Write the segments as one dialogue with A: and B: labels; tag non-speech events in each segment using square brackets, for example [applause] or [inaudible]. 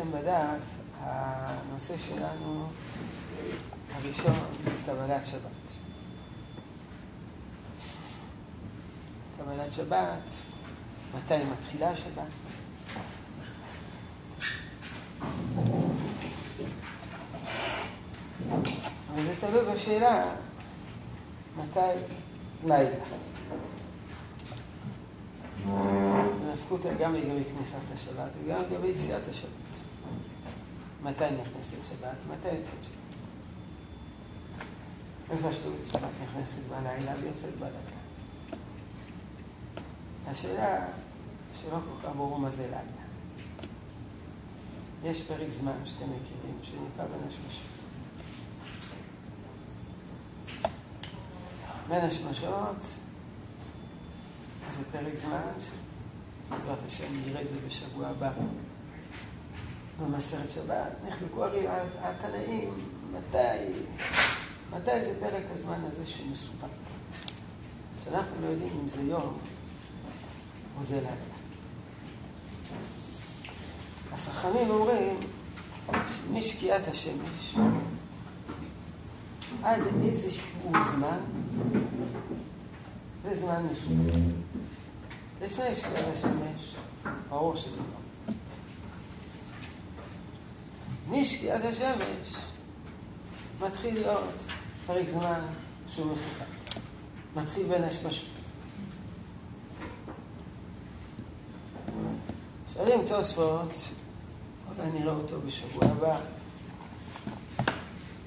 A: ראיתם בדף, הנושא שלנו הראשון זה קבלת שבת. קבלת שבת, מתי מתחילה שבת. אבל זה תלוי בשאלה מתי לילה. זה נפקות גם לגבי כניסת השבת וגם לגבי יציאת השבת. מתי נכנסת שבת? מתי יוצאת שבת? בפשטות שבת נכנסת בלילה ויוצאת בלילה. השאלה שלא כל כך ברור מה זה לילה. יש פרק זמן שאתם מכירים, שנקרא בין השמשות. בין השמשות זה פרק זמן שבעזרת השם נראה את זה בשבוע הבא. במסרת שבת נחלקו הרי התנאים, מתי, מתי זה פרק הזמן הזה שמסופק. שאנחנו לא יודעים אם זה יום או זה לילה. אז חכמים אומרים שמשקיעת השמש עד איזשהו זמן, זה זמן מסוים. לפני שקיעת השמש, ברור שזה לא. משקיעת השמש מתחיל להיות פרק זמן שהוא מפוקד. מתחיל בין השמשות. שואלים תוספות, אולי נראה אותו בשבוע הבא.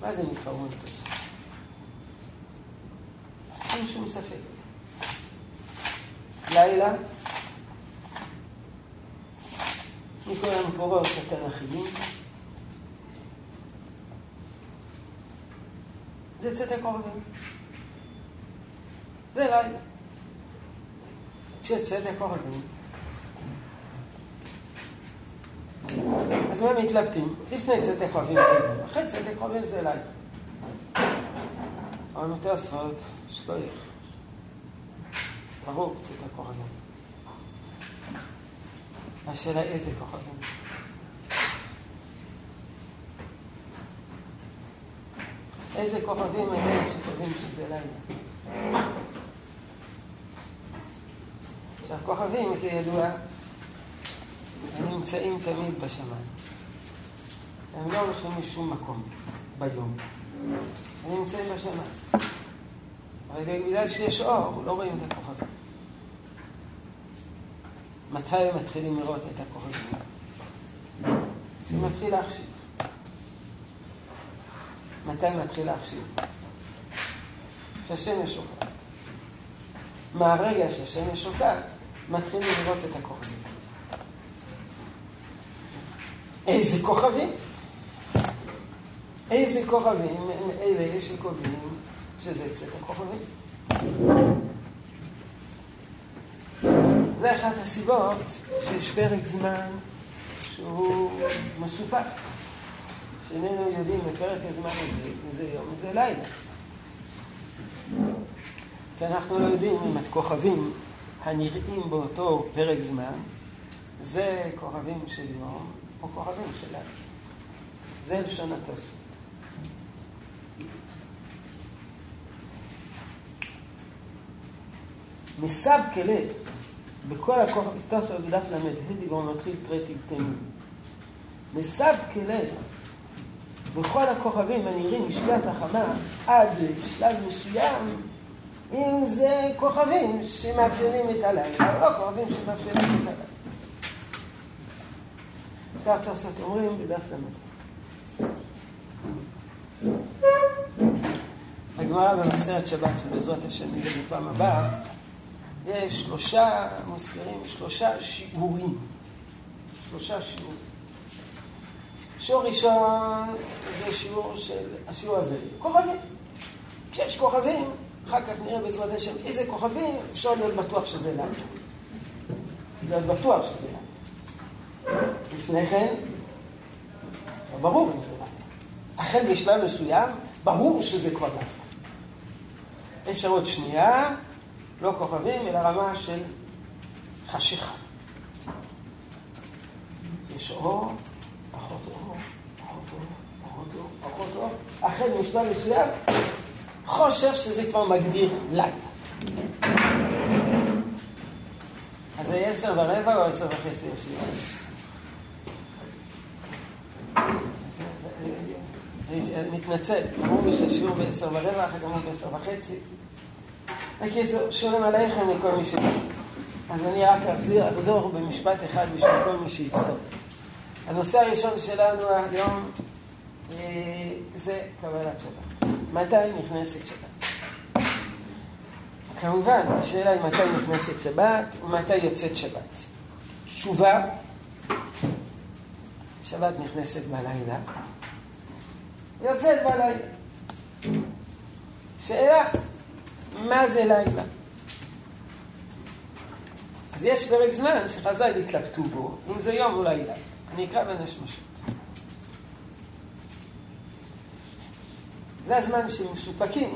A: מה זה נקרא אומרים תוספות? אין שום ספק. לילה, מכל המקורות התנ"כיים, זה צאת הקרובים. זה לילה. כשצאת הקרובים, אז מה מתלבטים? לפני צאת הקרובים, אחרי צאת הקרובים זה לילה. אבל מתוספות, שטויך. ברור צאת הכוכבים. השאלה איזה כוכבים. איזה כוכבים האלה שטובים שזה לילה. עכשיו, כוכבים, כידוע, נמצאים תמיד בשמיים. הם לא הולכים משום מקום ביום. הם נמצאים בשמיים. אבל בגלל שיש אור, לא רואים את הכוכבים. מתי הם מתחילים לראות את הכוכבים? כשמתחיל להחשיב. מתי מתחיל להחשיב? כשהשמש שוקעת. מהרגע שהשמש שוקעת, מתחילים לראות את הכוכבים. איזה כוכבים? איזה כוכבים אלה שקובעים שזה צאת הכוכבים? זה אחת הסיבות שיש פרק זמן שהוא מסופק, שאיננו יודעים בפרק הזמן הזה אם זה יום וזה לילה. כי אנחנו לא יודעים אם הכוכבים הנראים באותו פרק זמן זה כוכבים של יום או כוכבים של לילה. זה לשון התוספות. מסב כלה בכל הכוכבים, תוספות בדף ל"ה, דיבור מתחיל טרטיב תנים. מסב כלה בכל הכוכבים הנראים משקיעת החמה עד שלב מסוים, אם זה כוכבים שמאפיינים את הלילה, או לא כוכבים שמאפיינים את הלילה. כך תוספות אומרים בדף ל"ה. הגמרא במסרת שבת, שבעזרת השם נראה בפעם הבאה, יש שלושה, מזכירים, שלושה שיעורים. שלושה שיעורים. שיעור ראשון זה שיעור של, השיעור הזה, כוכבים. כשיש כוכבים, אחר כך נראה בעזרת השם איזה כוכבים, אפשר להיות בטוח שזה לילה. להיות בטוח שזה לילה. לפני כן, לא ברור אם זה לילה. החל בשלב מסוים, ברור שזה כבר לילה. אפשרות שנייה, לא כוכבים, אלא רמה של חשיכה. יש אור, פחות אור, פחות אור, פחות אור, החל משלב מסוים, חושך שזה כבר מגדיר לילה. אז זה עשר ורבע או עשר וחצי ישיבה? מתנצל, אמרו לי שהשיעור בעשר ורבע, אחר כך אמרו בעשר וחצי. בקיצור, שלום עליכם לכל מי שבא. אז אני רק אחזור במשפט אחד בשביל כל מי שיצטרף. הנושא הראשון שלנו היום אה, זה קבלת שבת. מתי נכנסת שבת? כמובן, השאלה היא מתי נכנסת שבת ומתי יוצאת שבת. תשובה, שבת נכנסת בלילה, יוצאת בלילה. שאלה, מה זה לילה? אז יש פרק זמן שחז"ל התלבטו בו, אם זה יום או לילה. אני אקרא בין השמשות. זה הזמן שמסופקים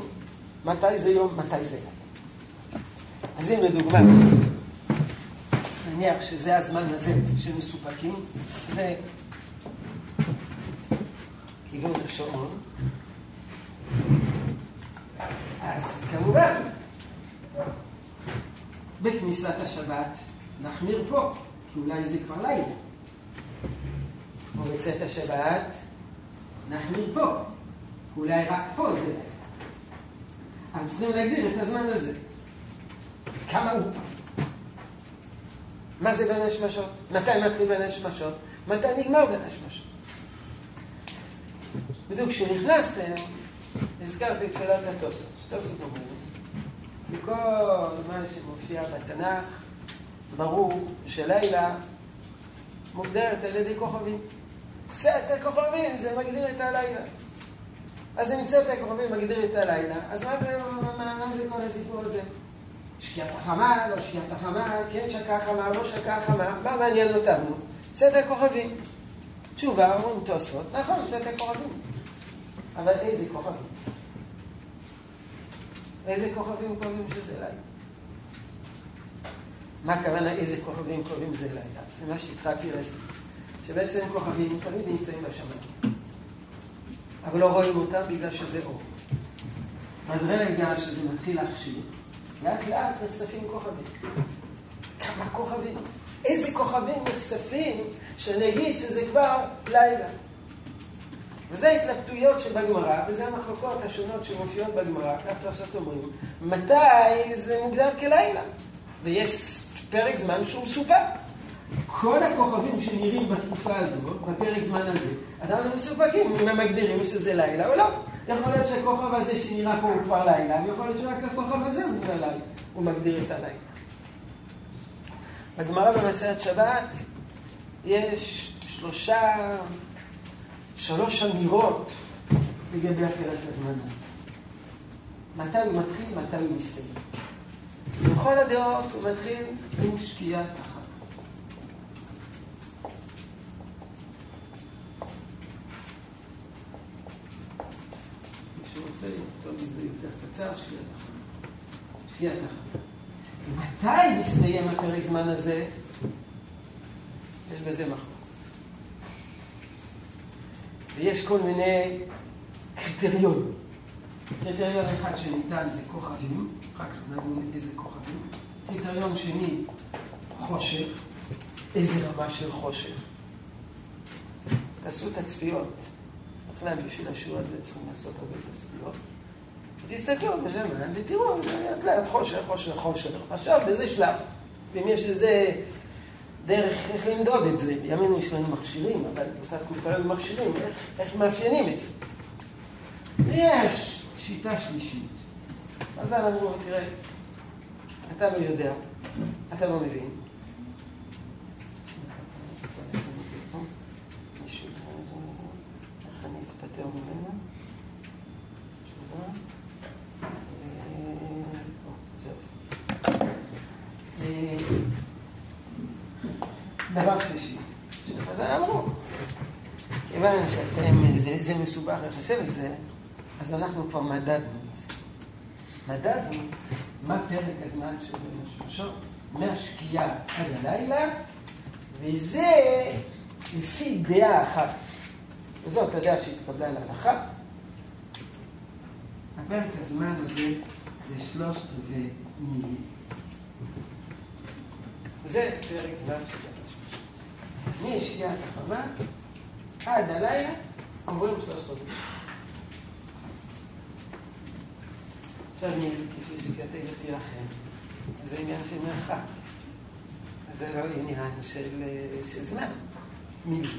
A: מתי זה יום, מתי זה לילה. אז אם לדוגמה, נניח שזה הזמן הזה שמסופקים, זה כיוון השעון, אז כמובן, בכניסת השבת נחמיר פה, כי אולי זה כבר לילה. או בצאת השבת נחמיר פה, אולי רק פה זה לילה. אז צריכים להגדיר את הזמן הזה. כמה הוא? מה זה בין השמשות? מתי מתחיל בין השמשות? מתי נגמר בין השמשות? בדיוק כשנכנסתם, הזכרתי את תפילת התוספות. תוספות אומרים, בכל מה שמופיע בתנ"ך, ברור שלילה מוגדרת על ידי כוכבים. סט הכוכבים זה מגדיר את הלילה. אז אם סט הכוכבים מגדיר את הלילה, אז מה זה, מה, מה זה כל הסיפור הזה? שקיעת החמה, לא שקיעת החמה, כן שקעה חמה, לא שקעה חמה, מה מעניין אותנו? סט הכוכבים. תשובה, אומרים תוספות, נכון, סט הכוכבים. אבל איזה כוכבים? איזה כוכבים קובעים שזה לילה? מה הכוונה איזה כוכבים קובעים זה לילה? זה מה שהתחלתי להסביר. שבעצם כוכבים תמיד נמצאים בשמיים. אבל לא רואים אותם בגלל שזה אור. ברגע שזה מתחיל להכשיר, לאט לאט נחשפים כוכבים. כמה כוכבים? איזה כוכבים נחשפים שנגיד שזה כבר לילה. וזה התלבטויות שבגמרא, וזה המחלוקות השונות שמופיעות בגמרא, כך תוספות אומרים, מתי זה מוגדר כלילה. ויש פרק זמן שהוא מסופר. כל הכוכבים שנראים בתקופה הזאת, בפרק זמן הזה, אדם מסופקים אם הם מגדירים שזה לילה או לא. יכול להיות שהכוכב הזה שנראה פה הוא כבר לילה, ויכול להיות שרק הכוכב הזה הוא נראה לילה, הוא מגדיר את הלילה. בגמרא במסרת שבת יש שלושה, שלוש אמירות לגבי הפרק הזמן הזה. מתי הוא מתחיל, מתי הוא מסתיים. בכל הדעות הוא מתחיל עם שקיעת החג. מי שרוצה לכתוב את זה יותר קצר, שקיעת החג. שקיעת החג. מתי מסתיים הפרק זמן הזה? יש בזה מחלוקת. ויש כל מיני קריטריונים. קריטריון אחד שניתן זה כוכבים, אחר כך נדון איזה כוכבים. קריטריון שני, חושך, איזה רמה של חושך. תעשו תצפיות. בכלל בשביל השיעור הזה צריכים לעשות הרבה תצפיות. תסתכלו בשמן ותראו, לאט לאט חושך, חושך, חושך. עכשיו באיזה שלב, אם יש איזה דרך איך למדוד את זה, בימינו יש לנו מכשירים, אבל באותה תקופה היו מכשירים, איך, איך מאפיינים את זה. ויש שיטה שלישית. אז אמרו, תראה, אתה לא יודע, אתה לא מבין. ממנו? תשובה. דבר שלישי, שחז"ל אמרו, כיוון שאתם, זה מסובך לחשב את זה, אז אנחנו כבר מדדנו את זה. מדדנו מה פרק הזמן של בין השמשות, מהשקיעה עד הלילה, וזה לפי דעה אחת. וזאת הדעה שהתקבלה להלכה. הפרק הזמן הזה זה שלושת רבעי מילים. זה פרק זמן של משקיעת החמה עד הלילה עוברים שלושת רבעי. עכשיו, כפי שכתבתי לכם, זה עניין של מרחק. זה לא עניין של, של זמן. מיל.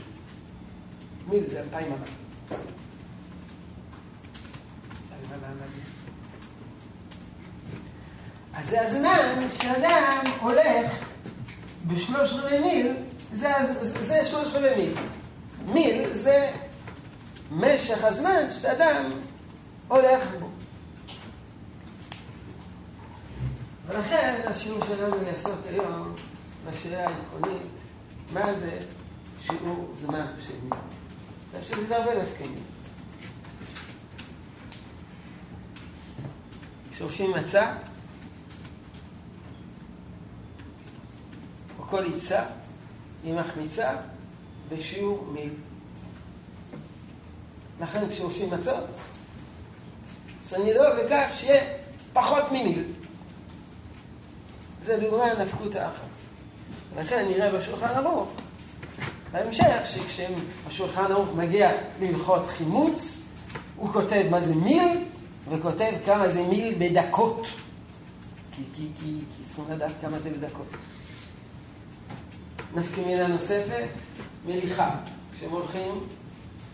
A: מיל זה אלפיים אמה. אז מה מעמד? אז זה הזמן שאדם הולך בשלוש רבעי מיל, זה, זה, זה שלוש רבעי מיל. מיל זה משך הזמן שאדם הולך בו. ולכן השיעור שלנו יעסוק היום בשאלה העקרונית, מה זה שיעור זמן שני. עכשיו שזה הרבה נפקנים. שורשים מצה, או כל עיצה, היא מחמיצה בשיעור מיל. לכן כשעושים מצות, צריך לדאוג לכך שיהיה פחות ממיל. זה דוגמה נפקותא אחת. לכן נראה בשולחן ערוך, בהמשך, שכשהשולחן ערוך מגיע להלכות חימוץ, הוא כותב מה זה מיל, וכותב כמה זה מיל בדקות. כי, כי, כי, כי צריכים לדעת כמה זה בדקות. נפקא מילה נוספת, מליחה. כשהם הולכים,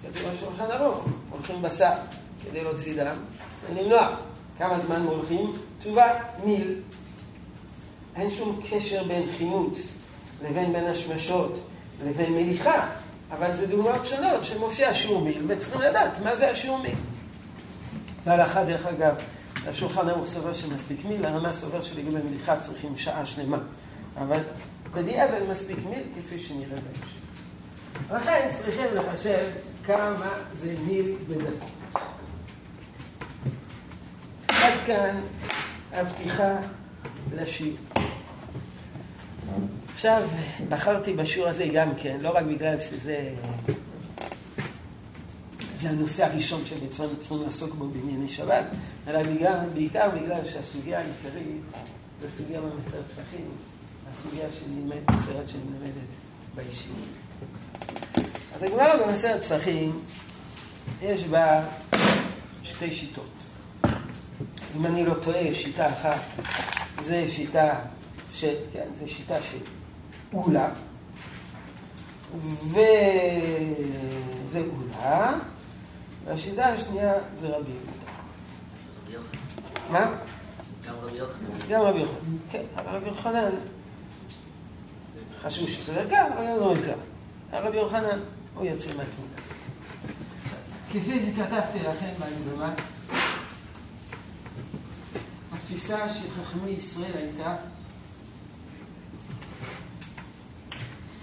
A: כתוב בשולחן ערוך, הולכים בשר כדי להוציא דם, צריך למנוע. כמה זמן הולכים? תשובה, מיל. אין שום קשר בין חימוץ לבין בין השמשות לבין מליחה, אבל זה דוגמאות שונות שמופיע שיעור מיל, וצריכים לדעת מה זה השיעור מיל. להלכה, דרך אגב, השולחן ערוך סובר שמספיק מיל, הרמה סובר שלגבי מליחה צריכים שעה שלמה. אבל בדיעבד מספיק מיל, כפי שנראה בהמשך. לכן צריכים לחשב כמה זה מיל בדקות. עד כאן הפתיחה לשיעור. עכשיו, בחרתי בשיעור הזה גם כן, לא רק בגלל שזה זה הנושא הראשון שבעצם צריכים לעסוק בו בענייני שבת, אלא בגלל, בעיקר בגלל שהסוגיה העיקרית זה סוגיה במסרת פתחים, הסוגיה שנלמדת, מסרת שנלמדת בישיבה. אז הגמרא במסרת פסחים, יש בה שתי שיטות. אם אני לא טועה, שיטה אחת זה שיטה ש... כן, זה שיטה של אולה, וזה אולה, והשיטה השנייה זה רבי יהודה. מה?
B: גם רבי יוחנן.
A: גם רבי יוחנן, כן, אבל רבי יוחנן חשבו שזה ערכה, אבל גם לא ערכה. הרבי יוחנן הוא יוצא מהתמונה. כפי שכתבתי לכם בהקדמה, התפיסה של חכמי ישראל הייתה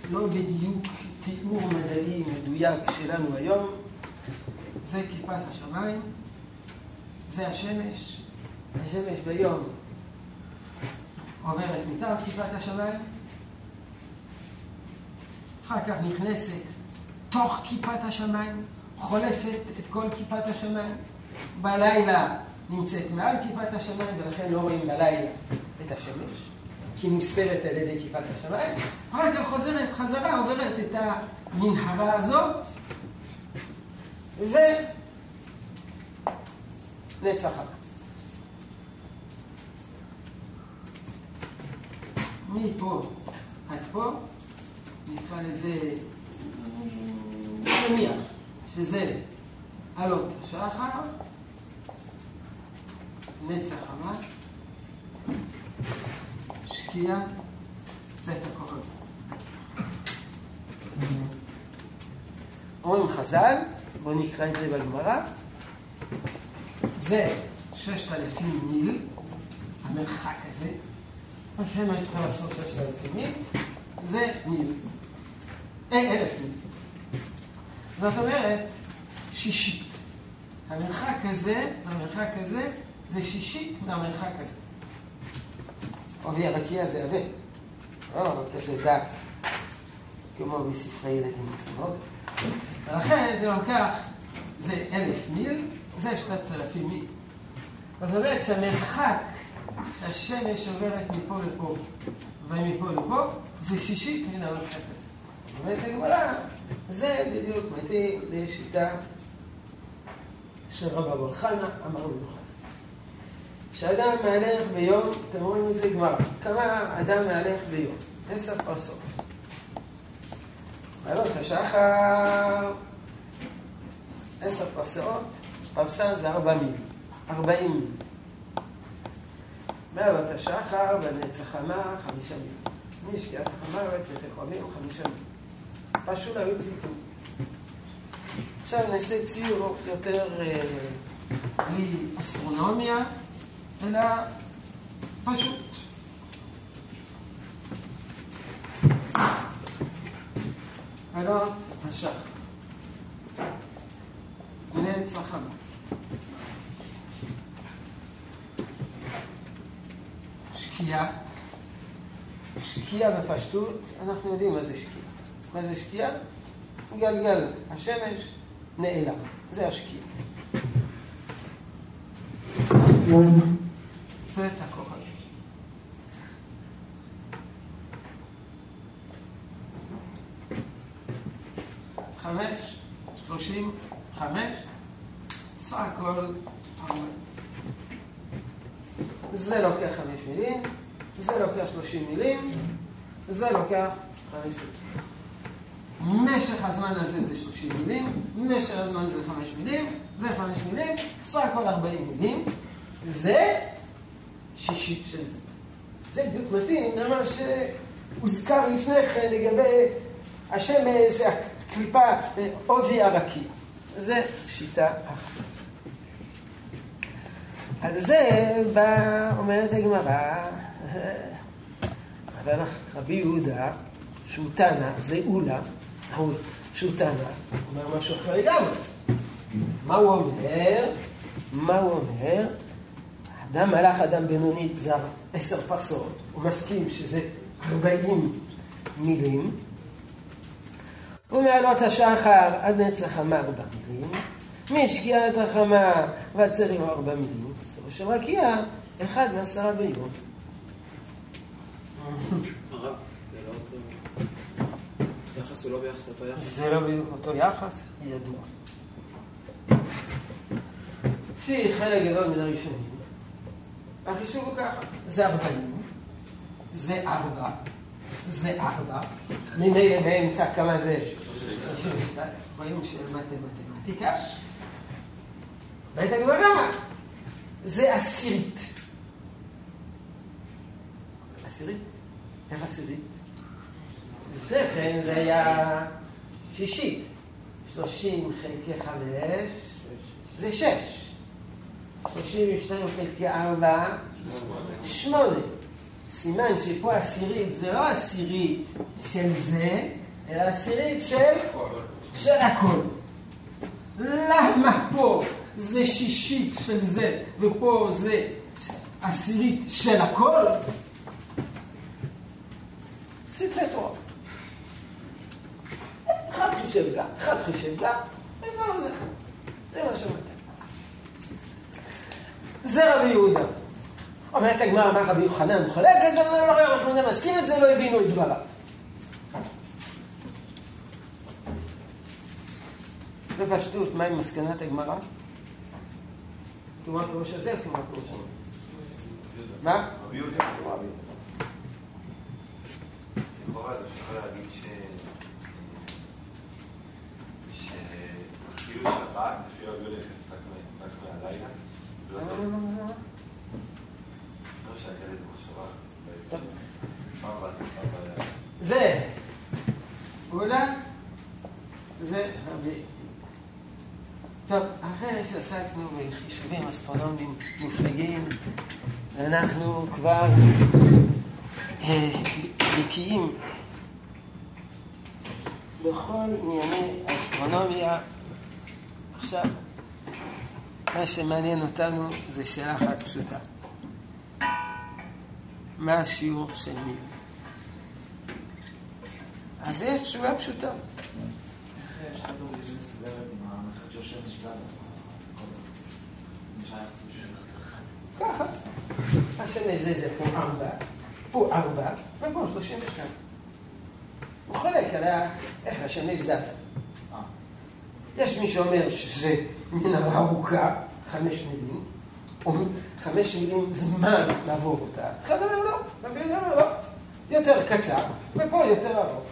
A: לא בדיוק תיאור מדעי מדויק שלנו היום, זה כיפת השמיים, זה השמש, השמש ביום עוברת מתחת כיפת השמיים, אחר כך נכנסת תוך כיפת השמיים, חולפת את כל כיפת השמיים, בלילה נמצאת מעל כיפת השמיים ולכן לא רואים בלילה את השמש. כי מוספרת על ידי כיפת השמיים, אחר כך חוזרת חזרה, עוברת את המנהרה הזאת, ונצח הבא. מפה עד פה, נקרא לזה, נניח שזה עלות השחר, נצח הבא. שקיעה, צאת הכוכב. אומרים חז"ל, בואו נקרא את זה בגמרא, זה ששת אלפים מיל, המרחק הזה, מה שצריך לעשות ששת אלפים מיל, זה מיל. אין אלף מיל. זאת אומרת, שישית. המרחק הזה, המרחק הזה, זה שישית מהמרחק הזה. עובי הרקיע זה עבה, לא כזה דק, כמו בספרי ילדים, זה מאוד ולכן זה לוקח, זה אלף מיל, זה שלושת אלפים מיל. זאת אומרת שהמרחק שהשמש עוברת מפה לפה ומפה לפה, זה שישית מן המרחק הזה. אומרת הגמרא, זה בדיוק מתאים לשיטה של רבא בר חנא, אמר לו כשאדם מהלך ביום, אתם רואים את זה גמרא, כמה אדם מהלך ביום? עשר פרסות. מעלות השחר, עשר פרסאות, פרסה זה ארבע מיל, ארבעים מיל. מעלות השחר ונצח חמה, חמישה מיל. משקיעת רצת יכולים, חמישה מיל. פשוט היו פליטים. עכשיו נעשה ציור יותר אה, אלא פשוט. עלות השחר. נצח חמה. שקיעה. שקיעה בפשטות, אנחנו יודעים מה זה שקיעה. מה זה שקיעה? גלגל השמש נעלם. זה השקיעה. את הכוכבים. חמש, שלושים, חמש, סך הכל. זה לוקח חמש מילים, זה לוקח שלושים מילים, זה לוקח חמש מילים. משך הזמן הזה זה שלושים מילים, משך הזמן זה חמש מילים, זה חמש מילים, סך הכל ארבעים מילים, זה שישית של זה. זה בדיוק מתאים למה שהוזכר לפני כן לגבי השמש, הקליפה, עובי הרקיע. זה שיטה אחת. על זה בא, אומרת הגמרא, אבל רבי יהודה, שהוא תנא, זה אולה, שהוא תנא, אומר משהו אחר לגמרי. מה הוא אומר? מה הוא אומר? אדם מלאך אדם בינוני זר עשר פרסות, הוא מסכים שזה ארבעים מילים. ומעלות השחר עד נצח חמה ארבע מילים, משקיעת החמה והצרים ארבע מילים, זה של רקיע, אחד מעשרה ביום.
B: יחס הוא לא ביחס לאותו יחס?
A: זה לא בדיוק אותו יחס, ידוע. לפי חלק גדול מן הראשונים, החישוב הוא ככה, זה ארבעים, זה ארבע, זה ארבע, ממילא באמצע כמה זה? 32, רואים שלמדתם מתמטיקה. ואת הגמרא, זה עשירית. עשירית? איך עשירית? לפני כן זה היה שישית. שלושים חלקי חמש, זה שש. שלושים ושתיים חלקי ארבע, שמונה. סימן שפה עשירית זה לא עשירית של זה, אלא עשירית של, של הכל. למה פה זה שישית של זה, ופה זה עשירית של הכל? סתרי תורה. אחד חישב גם, אחד חישב גם, וזהו זה. זה מה שאומרת. זה רבי יהודה. אומרת הגמרא, מה רבי יוחנן חולק על זה? לא, רבי יוחנן מסכים את זה, לא הבינו את דבריו. בפשטות, מהי מסקנת הגמרא? תאמר פירוש הזה, תאמר פירוש הזה. מה?
C: רבי יהודה. לכאורה אפשר להגיד ש... שכאילו שבת, לפי רבי יהודה נכנסת רק מהלילה.
A: זה, אולה, זה רבי. טוב, אחרי שעסקנו בחישובים אסטרונומיים מופלגים, אנחנו כבר בקיאים בכל ענייני האסטרונומיה. עכשיו, מה שמעניין אותנו זה שאלה אחת פשוטה. מה השיעור של מי? אז יש תשובה פשוטה.
D: יש?
A: ככה. השמש זה זה פה ארבע, פה ארבע, ופה שלושים ושתיים. הוא חולק על איך השמש זזה.
D: אה.
A: יש מי שאומר שזה מנהרה ארוכה, חמש מילים, או חמש מילים זמן לעבור אותה. אחד אומר לא, רבי יהודה אומר לא, יותר קצר, ופה יותר ארוך.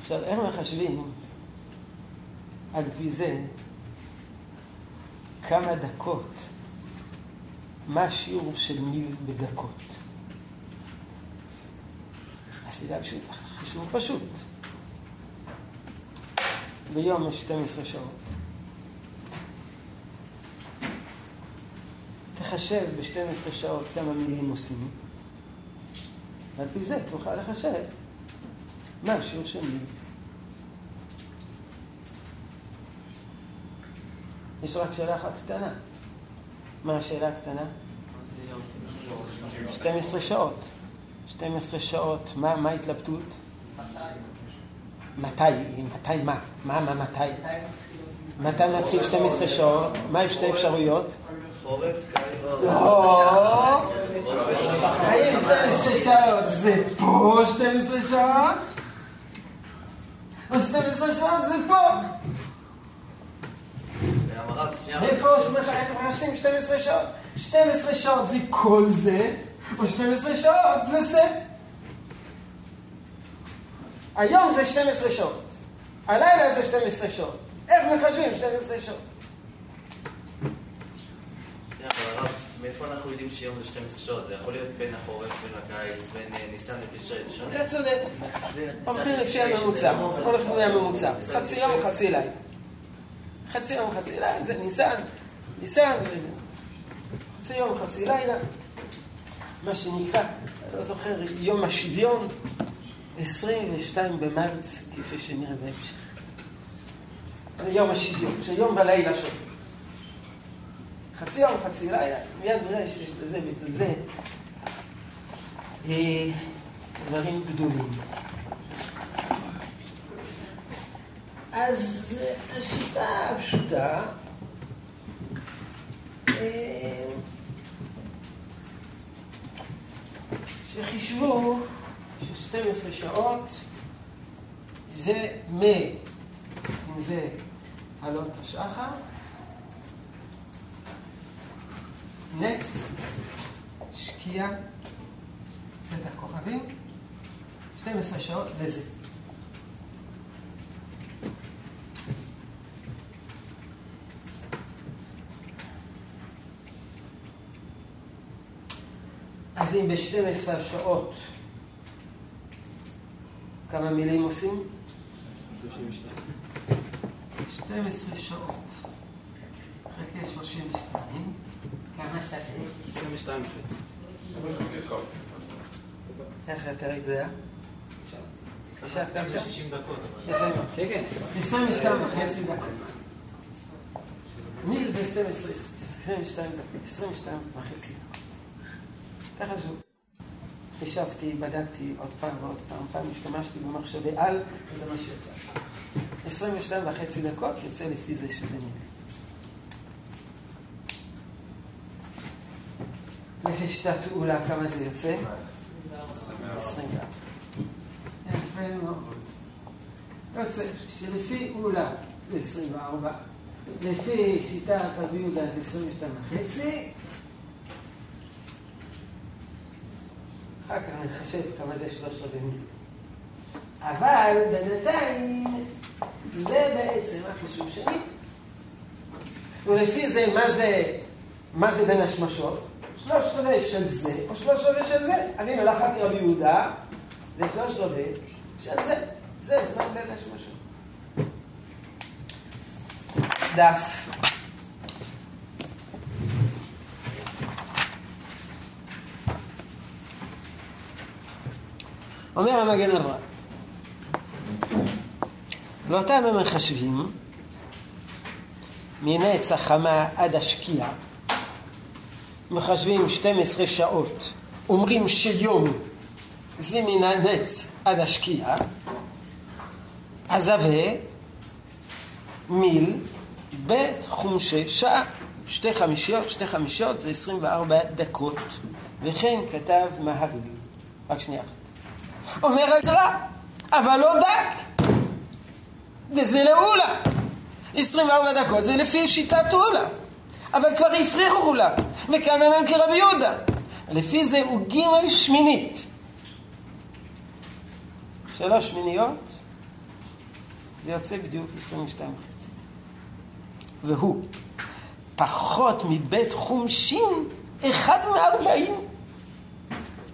A: עכשיו, איך מחשבים על פי זה כמה דקות, מה השיעור של מיל בדקות? הסיבה פשוטה, חישוב פשוט. ביום יש 12 שעות. תחשב ב-12 שעות כמה מילים עושים, ועל פי זה תוכל לחשב מה השיעור של מיל. יש רק שאלה אחת קטנה. מה השאלה הקטנה? 12 שעות. 12 שעות, מה, ההתלבטות? מתי? מתי מה? מה, מה, מתי? מתי נתחיל 12 שעות? מה יש שתי אפשרויות?
E: חורף, קיץ.
A: או, האם 12 שעות זה פה 12 שעות? או 12 שעות זה פה?
E: והמרק, שנייה.
A: איפה רשום 12 שעות? 12 שעות זה כל זה, או 12 שעות זה זה. היום זה 12 שעות. הלילה זה 12 שעות. איך מחשבים 12 שעות?
E: הרב, מאיפה אנחנו יודעים שיום זה 12 שעות? זה יכול להיות בין החורף, בין הקיץ, בין אה, ניסן לתשרי, זה שונה.
A: אתה צודק. הולכים לפי הממוצע. הולכים לפי הממוצע. חצי יום, חצי לילה. חצי יום, חצי לילה, זה ניסן. ניסן, חצי יום, חצי לילה. מה שנקרא, אני לא זוכר, יום השוויון, 22 במרץ, כפי שנראה בהמשך. זה יום השוויון, שיום ולילה שווה. חצי יום, חצי לילה, מיד נראה שיש לזה ולזה אה, דברים גדולים. אז השיטה הפשוטה, אה, שחישבו ש-12 שעות זה מ... אם זה עלות השחר, נץ, שקיעה, צאת הכוכבים, 12 שעות זה זה. אם ב-12 שעות כמה מילים עושים? 12 שעות חלקי 32, כמה שווה?
B: 22 וחצי.
A: איך אתה יודע? חשבת עכשיו?
E: 60 דקות.
A: יפה מאוד.
B: כן, כן.
A: 22 וחצי דקות. מיל זה 12, 22 דקות, 22 וחצי דקות. תחשבו. חישבתי, בדקתי עוד פעם ועוד פעם, פעם השתמשתי במחשבי על, וזה מה שיצא. 22 וחצי דקות יוצא לפי זה שזה מיל. לפי שיטת פעולה כמה זה יוצא? 24. יפה מאוד. יוצא שלפי אולה זה 24, לפי שיטת רבי יהודה זה 22 וחצי, אחר כך נחשב כמה זה שלוש רבי מיל. אבל בינתיים זה בעצם החישוב שלי. ולפי זה, מה זה, מה זה בין השמשות? שלוש רבי של זה, או שלוש רבי של זה. אני מלאכתי רבי יהודה, זה שלוש רבי של זה. זה זמן בין השמשות. דף. אומר המגן אברהם, לאותם המחשבים, מנץ החמה עד השקיעה, מחשבים 12 שעות, אומרים שיום זה מן הנץ עד השקיעה, הווה מיל בית חומשי שעה, שתי חמישיות, שתי חמישיות זה 24 דקות, וכן כתב מהר"ל. רק שנייה. אחת. אומר הגר"א, אבל לא דק, וזה לעולה. 24 דקות זה לפי שיטת עולה, אבל כבר הפריחו לה, וכמה להם כרבי יהודה. לפי זה הוא ג' שמינית. שלוש שמיניות, זה יוצא בדיוק 22 וחצי. והוא פחות מבית חומשין, אחד מארבעים.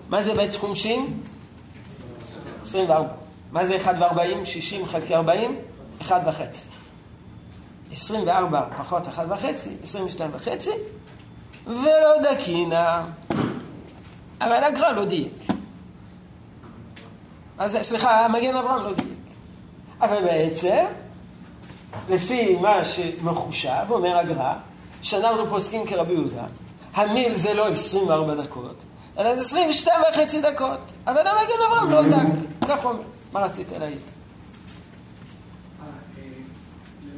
A: מה זה בית חומשין? 24. מה זה 1 ו-40? 60 חלקי 40? 1 וחצי. 24 פחות 1 וחצי, 22 וחצי, ולא דקינה. אבל הגר"א לא דייק. אז סליחה, מגן אברהם לא דייק. אבל בעצם, לפי מה שמחושב, אומר הגר"א, שאנחנו פוסקים כרבי יהודה, המיל זה לא 24 דקות, אלא זה 22 וחצי דקות. אבל המגן אברהם לא דק. כך אומר. מה רצית להעיר?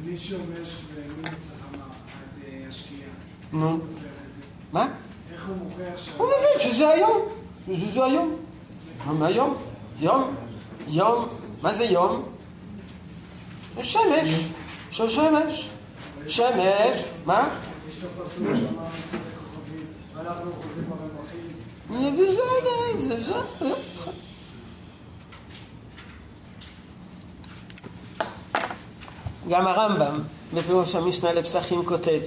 F: למי שאומר שזה מין צחמה עד אה, השקיעה.
A: נו. מה?
F: איך הוא מוכיח ש...
A: הוא מבין שזה היום. שזה היום. מה היום? יום. יום. מה זה יום? זה שמש. של שמש. שמש. מה?
F: יש את הפסוק שאמר ואנחנו חוזרים ברווחים.
A: זה בסדר, זה בסדר. גם הרמב"ם, בפירוש המשנה לפסחים, כותב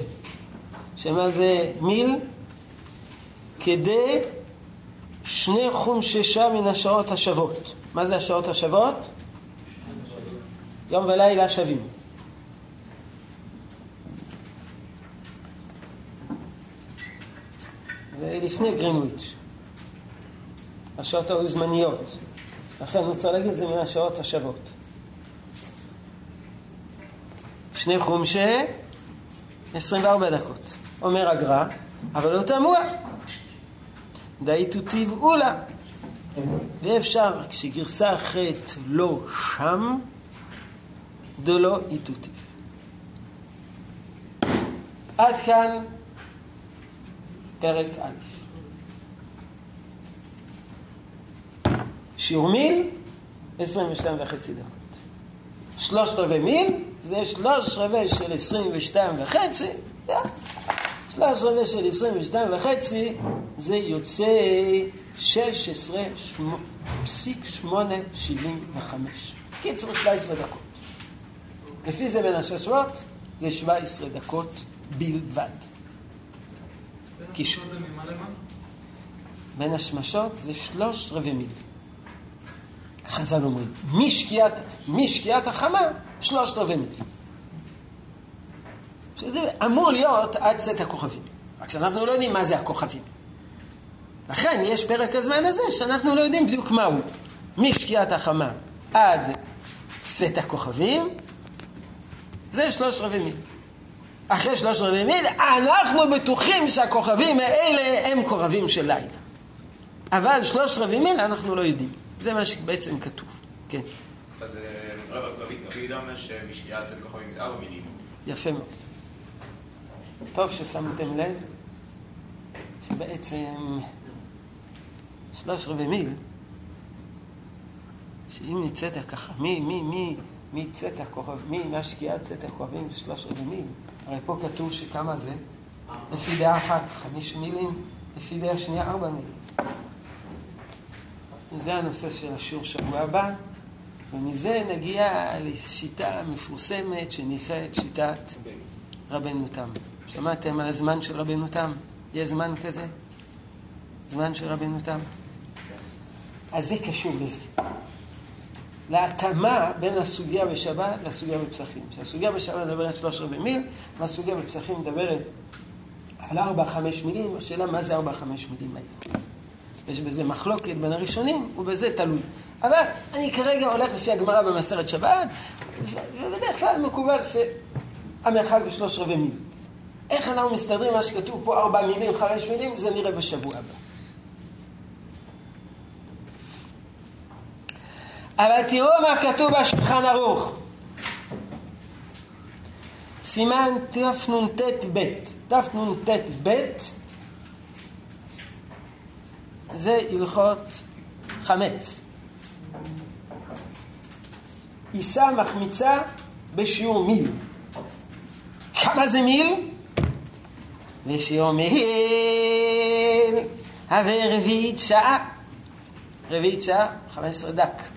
A: שמה זה מיל? כדי שני חומששה מן השעות השוות. מה זה השעות השוות? יום ולילה שווים. זה לפני גרינוויץ'. השעות היו זמניות. לכן הוא צריך להגיד זה מן השעות השוות. שני חומשי, 24 דקות. אומר הגר"א, אבל לא תמוה. דהייתו טבעו לה. ואפשר, כשגרסה אחרת לא שם, דלא איתותיו. עד כאן פרק א'. שיעור מיל, 22 וחצי דקות. שלושת רבעי מיל, זה שלוש רבעי של 22 וחצי, שלוש רבעי של 22 וחצי, זה יוצא 16 פסיק 875. קיצר 17 דקות. לפי זה בין הששוות, זה 17 דקות בלבד. קישור. בין השמשות זה שלוש רבעי מיל. חז"ל אומרים, משקיעת, משקיעת החמה, שלושת רבעי מיל. שזה אמור להיות עד צאת הכוכבים. רק שאנחנו לא יודעים מה זה הכוכבים. לכן יש פרק הזמן הזה שאנחנו לא יודעים בדיוק מהו. משקיעת החמה עד צאת הכוכבים, זה שלוש רבעי מיל. אחרי שלוש רבעי מיל, אנחנו בטוחים שהכוכבים האלה הם כוכבים של לילה. אבל שלוש רבעי מיל אנחנו לא יודעים. זה מה שבעצם כתוב, כן.
G: אז אה, רבי יהודה אומר שמשקיעה אצל כוכבים זה ארבע מילים.
A: יפה מאוד. טוב ששמתם לב שבעצם שלוש רבעי מיל, שאם נצאת ככה, מי, מי, מי, מי צאת הכוכב, מי מהשקיעה צאת הכוכבים שלוש רבעי מיל, הרי פה כתוב שכמה זה? לפי דעה אחת חמיש מילים, לפי דעה שנייה ארבע מילים. זה הנושא של השיעור שבוע הבא, ומזה נגיע לשיטה מפורסמת שנקראת שיטת רבנו תם. שמעתם על הזמן של רבנו תם? יש זמן כזה? זמן של רבנו תם? אז זה קשור לזה. להתאמה בין הסוגיה בשבת לסוגיה בפסחים. שהסוגיה בשבת מדברת שלוש רבעי מיל, והסוגיה בפסחים מדברת על ארבע, חמש מילים, השאלה מה זה ארבע, חמש מילים האלה. יש בזה מחלוקת בין הראשונים, ובזה תלוי. אבל אני כרגע הולך לפי הגמרא במסרת שבת, ובדרך כלל מקובל המרחק הוא שלוש רבעי מיל. איך אנחנו מסתדרים מה שכתוב פה ארבע מילים, חמש מילים, זה נראה בשבוע הבא. אבל תראו מה כתוב בשולחן ערוך. סימן תנ"ט ב', תנ"ט ב' זה הלכות חמץ. עיסה מחמיצה בשיעור מיל. כמה זה מיל? בשיעור מיל, הווה רביעית שעה. רביעית שעה, 15 דק.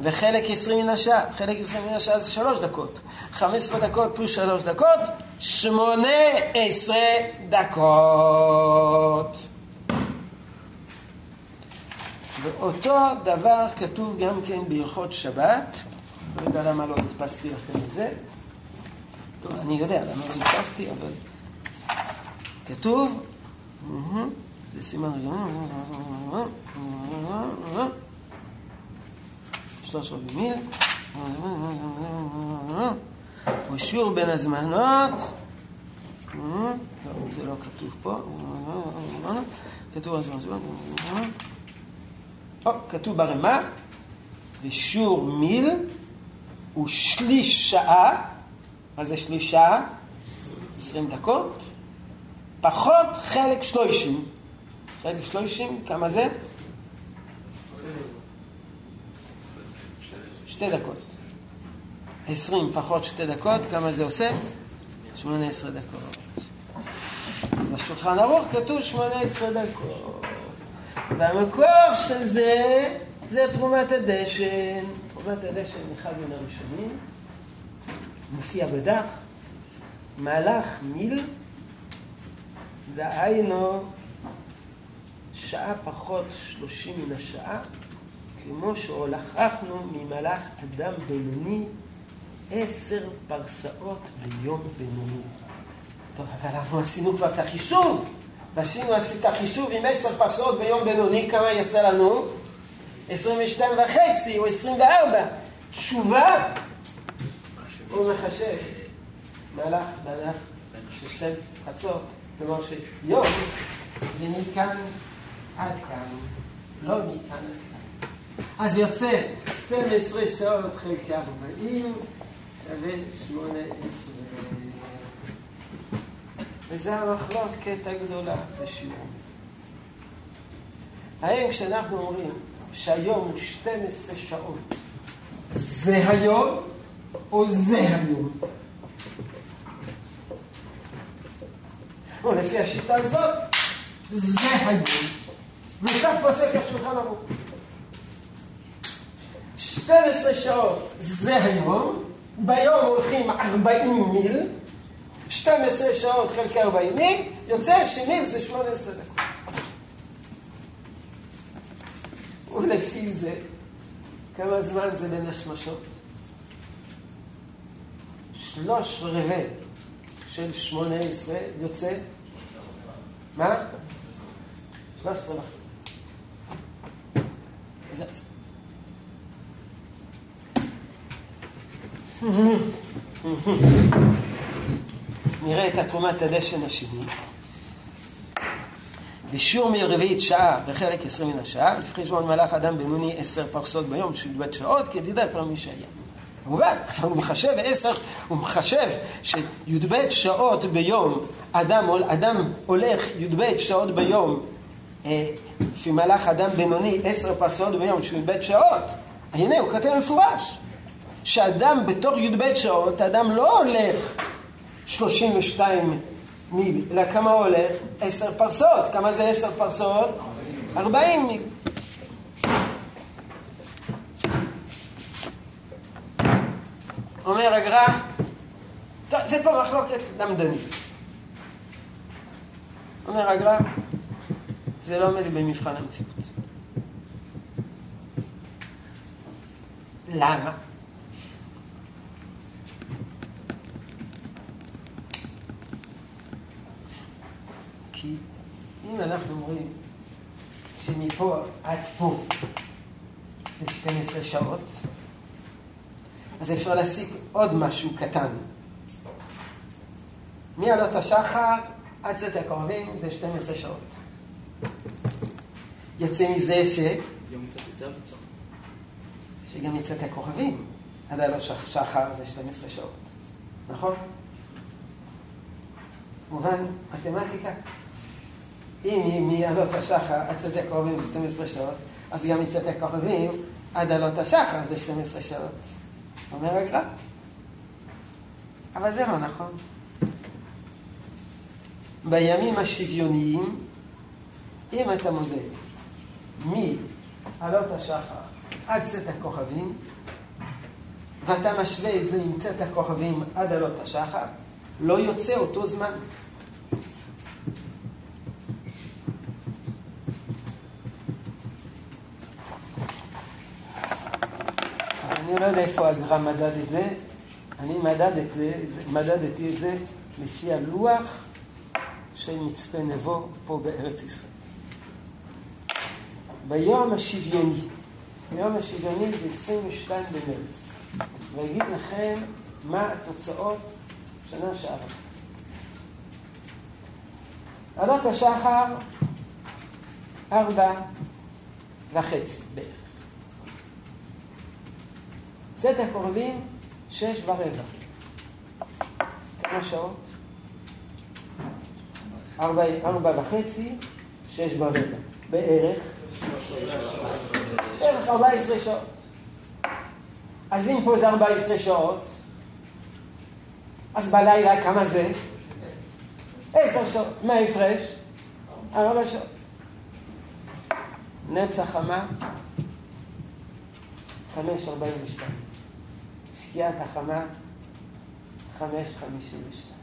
A: וחלק 20 מן השעה, חלק 20 מן השעה זה 3 דקות. 15 דקות פלוס 3 דקות, 18 דקות. ואותו דבר כתוב גם כן בהלכות שבת. לא יודע למה לא הדפסתי לכם את זה. טוב, אני יודע למה לא הדפסתי, אבל כתוב, זה סימן ראשון, שלוש רבי מיל, ושיעור בין הזמנות, זה לא כתוב פה, כתוב כתוב ברמה, ושיעור מיל הוא שליש שעה, מה זה שליש שעה? עשרים דקות, פחות חלק שלושים. חלק שלושים, כמה זה? שתי דקות. עשרים פחות שתי דקות, כמה זה עושה? שמונה עשרה דקות. אז בשולחן ערוך כתוב שמונה עשרה דקות. והמקור של זה, זה תרומת הדשן. תרומת הדשן, אחד מן הראשונים, מופיע בדף, מהלך מיל, דהיינו שעה פחות שלושים מן השעה, כמו שהולכנו ממלאך אדם בינוני עשר פרסאות ביום בינוני. טוב, אבל אנחנו עשינו כבר את החישוב. ועשינו את החישוב עם עשר פרסאות ביום בינוני, כמה יצא לנו? 22 וחצי או 24. תשובה, הוא מחשב. מהלך, מהלך, של שתי חצות, כלומר שיום זה מכאן עד כאן, לא מכאן עד כאן. אז יוצא 12 שעות חלקי 40 שווה 18. וזה המחלוקת הגדולה בשיעור. האם כשאנחנו אומרים שהיום הוא 12 שעות, זה היום או זה היום? או לפי השיטה הזאת, זה היום. וכך פוסק השולחן ערוך. 12 שעות זה היום, ביום הולכים 40 מיל, 12 שעות חלקי 40 מיל, יוצא שמיל זה 18 דקות. ולפי זה, כמה זמן זה בין השמשות? שלוש רבעי של 18 יוצא, מה? 13 וחצי. זה זה. נראה את התרומת הדשן השני. בשיעור מרביעית שעה וחלק עשרים מן השעה, לפי חשבון מלאך אדם בינוני עשר פרסות ביום, שי"ב שעות, כל מי שהיה. כמובן, אבל הוא מחשב עשר, הוא מחשב שי"ב שעות ביום, אדם, אדם הולך י"ב שעות ביום, אה, לפי מלאך אדם בינוני עשר פרסות ביום, שי"ב שעות, הנה הוא כותב מפורש, שאדם בתוך י"ב שעות, אדם לא הולך 32 מיל, אלא כמה הולך? עשר פרסות. כמה זה עשר פרסות? ארבעים מיל. אומר הגר"א, זה פה מחלוקת למדנית. אומר הגר"א, זה לא עומד במבחן המציאות. למה? כי אם אנחנו אומרים שמפה עד פה זה 12 שעות, אז אפשר להסיק עוד משהו קטן. מעלות השחר עד צאת הכוכבים זה 12 שעות. יוצא מזה ש... שגם מצאת הכוכבים עד עלות שחר זה 12 שעות, נכון? מובן? מתמטיקה. אם מעלות השחר עד צאת הכוכבים זה 12 שעות, אז גם מצאת הכוכבים עד עלות השחר זה 12 שעות. אומר הגר"א. אבל זה לא נכון. בימים השוויוניים, אם אתה מודד מעלות השחר עד צאת הכוכבים, ואתה משווה את זה עם צאת הכוכבים עד עלות השחר, לא יוצא אותו זמן. אני לא יודע איפה הגר"א מדד את זה, אני מדדתי, מדדתי את זה לפי הלוח של מצפה נבו פה בארץ ישראל. ביום השוויוני, ביום השוויוני זה 22 במרץ, ואגיד לכם מה התוצאות שנה שעברה. עלות השחר, ארבע וחצי בערך. צאת הקרובים, שש ורבע. כמה שעות? ארבע, ארבע וחצי, שש ורבע. בערך? בערך 14 שעות. אז אם פה זה 14 שעות, אז בלילה כמה זה? עשר שעות. מה ההפרש? ארבע שעות. נצח חמה, חמש ארבעים ושתיים. שקיעת החמה, חמש חמישים ושתיים.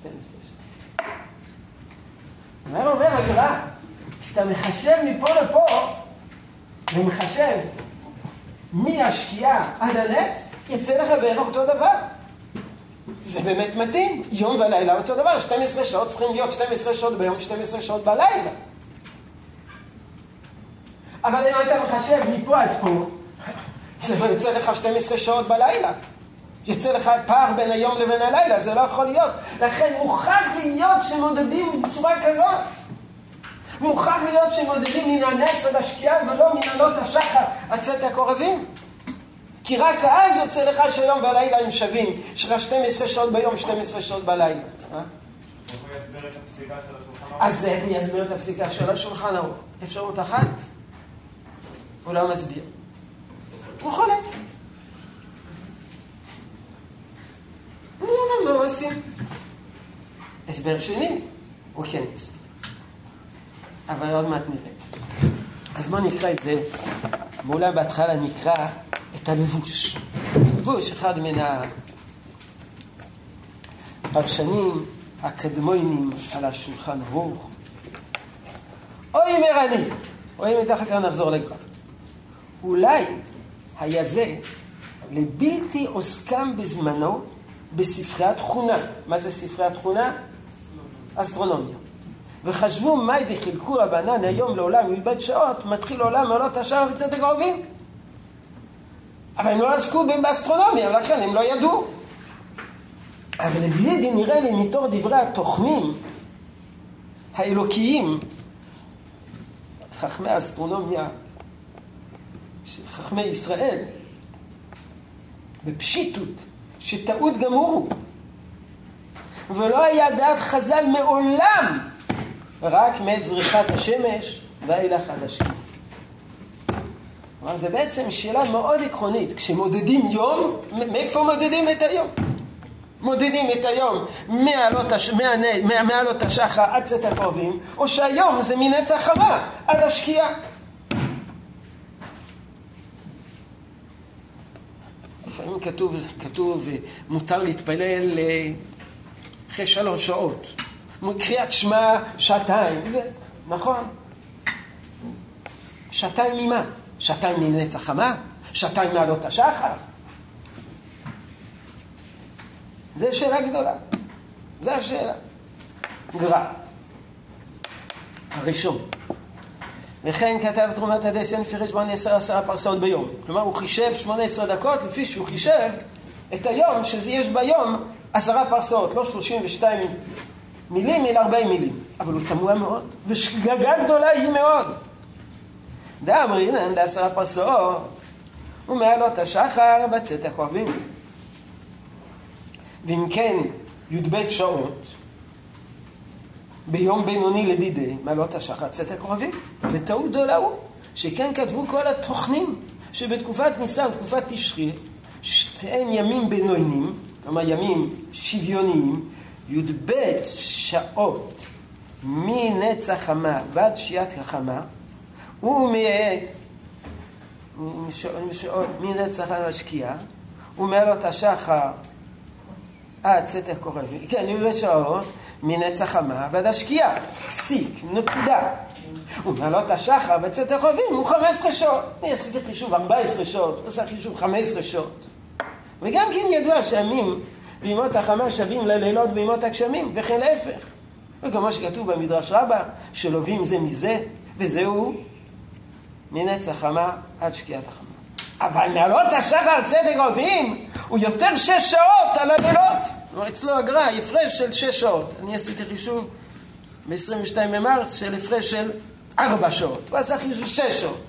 A: שתים עשרה שעות. מה אומר הגר"א? כשאתה מחשב מפה לפה, ומחשב מהשקיעה עד הנץ, יצא לך בערך אותו דבר. זה באמת מתאים, יום ולילה אותו דבר, 12 שעות צריכים להיות 12 שעות ביום, 12 שעות בלילה. אבל אם היית מחשב מפה עד פה, זה לא יצא לך 12 שעות בלילה. יצא לך פער בין היום לבין הלילה, זה לא יכול להיות. לכן מוכרח להיות שמודדים בצורה כזאת. מוכרח להיות שמודדים מן הנץ עד השקיעה ולא מן עלות השחר עד צאת הקורבים. כי רק אז יוצא לך שיום והלילה הם שווים. יש לך 12 שעות ביום, 12 שעות בלילה. אה? אז זה הוא יסביר את הפסיקה של השולחן ערוך. אפשרות אחת, הוא לא מסביר. הוא חולק. אני אומר, מה עושים? הסבר שני, הוא כן הסביר. אבל עוד מעט נראה. אז בואו נקרא את זה. ואולי בהתחלה נקרא את הלבוש. לבוש, אחד מן הפרשנים הקדמונים על השולחן ערוך. אוי מרני, את אחר כך נחזור לגמר. אולי היה זה לבלתי עוסקם בזמנו בספרי התכונה. מה זה ספרי התכונה? אסטרונומיה. וחשבו מאי דחילקו רבנן היום לעולם מלבד שעות, מתחיל עולם מעלות השער וצאת הקרובים. אבל הם לא עסקו באסטרונומיה, ולכן הם לא ידעו. אבל לבלי נראה לי מתור דברי התוכנים האלוקיים, חכמי האסטרונומיה, חכמי ישראל, בפשיטות, שטעות גמור, ולא היה דעת חז"ל מעולם רק מאת זריחת השמש ואילך חדשים. כלומר, זו בעצם שאלה מאוד עקרונית. כשמודדים יום, מאיפה מודדים את היום? מודדים את היום מעלות, הש... מעלות השחר עד צאת הקרובים, או שהיום זה מנצח חמה עד השקיעה. לפעמים כתוב, כתוב, מותר להתפלל אה, אחרי שלוש שעות. קריאת שמע שעתיים, נכון. שעתיים ממה? שעתיים מנצח חמה? שעתיים מעלות השחר? זו שאלה גדולה. זו השאלה. גר"א. הראשון. וכן כתב תרומת הדסן לפי חשבון עשר עשרה פרסאות ביום. כלומר, הוא חישב 18 דקות לפי שהוא חישב את היום, שזה יש ביום עשרה פרסאות, לא שלושים ושתיים מילים, אלא ארבעים מילים. אבל הוא תמוה מאוד, ושגגה גדולה היא מאוד. דאמרינן דעשרה פרסאות, ומעלות השחר בצאת הכואבים. ואם כן, י"ב שעות, ביום בינוני לדידי, מעלות השחר צאת הכוכבים. וטעות גדולה הוא, שכן כתבו כל התוכנים שבתקופת ניסן, תקופת תשרי, שתיהן ימים בינוניים, כלומר ימים שוויוניים, י"ב שעות מנצח חמה ועד שיעת החמה, ומשעות מנצח חמה השקיעה, ומעלות השחר עד צאת הכוכבים, כן, י"ב שעות מנצח חמה ועד השקיעה, פסיק, נקודה. ומעלות השחר בצאת הכוכבים הוא 15 שעות. אני עשיתי חישוב 14 שעות, עושה חישוב 15 שעות. וגם כן ידוע שהימים בימות החמה שווים ללילות בימות הגשמים, וכן להפך. וכמו שכתוב במדרש רבה, שלווים זה מזה, וזהו מנצח חמה עד שקיעת החמה. אבל מעלות השחר צדק עובדים הוא יותר שש שעות על הלילות. כלומר, אצלו הגר"א, הפרש של שש שעות. אני עשיתי חישוב ב-22 במרס של הפרש של ארבע שעות. הוא עשה חישוב שש שעות.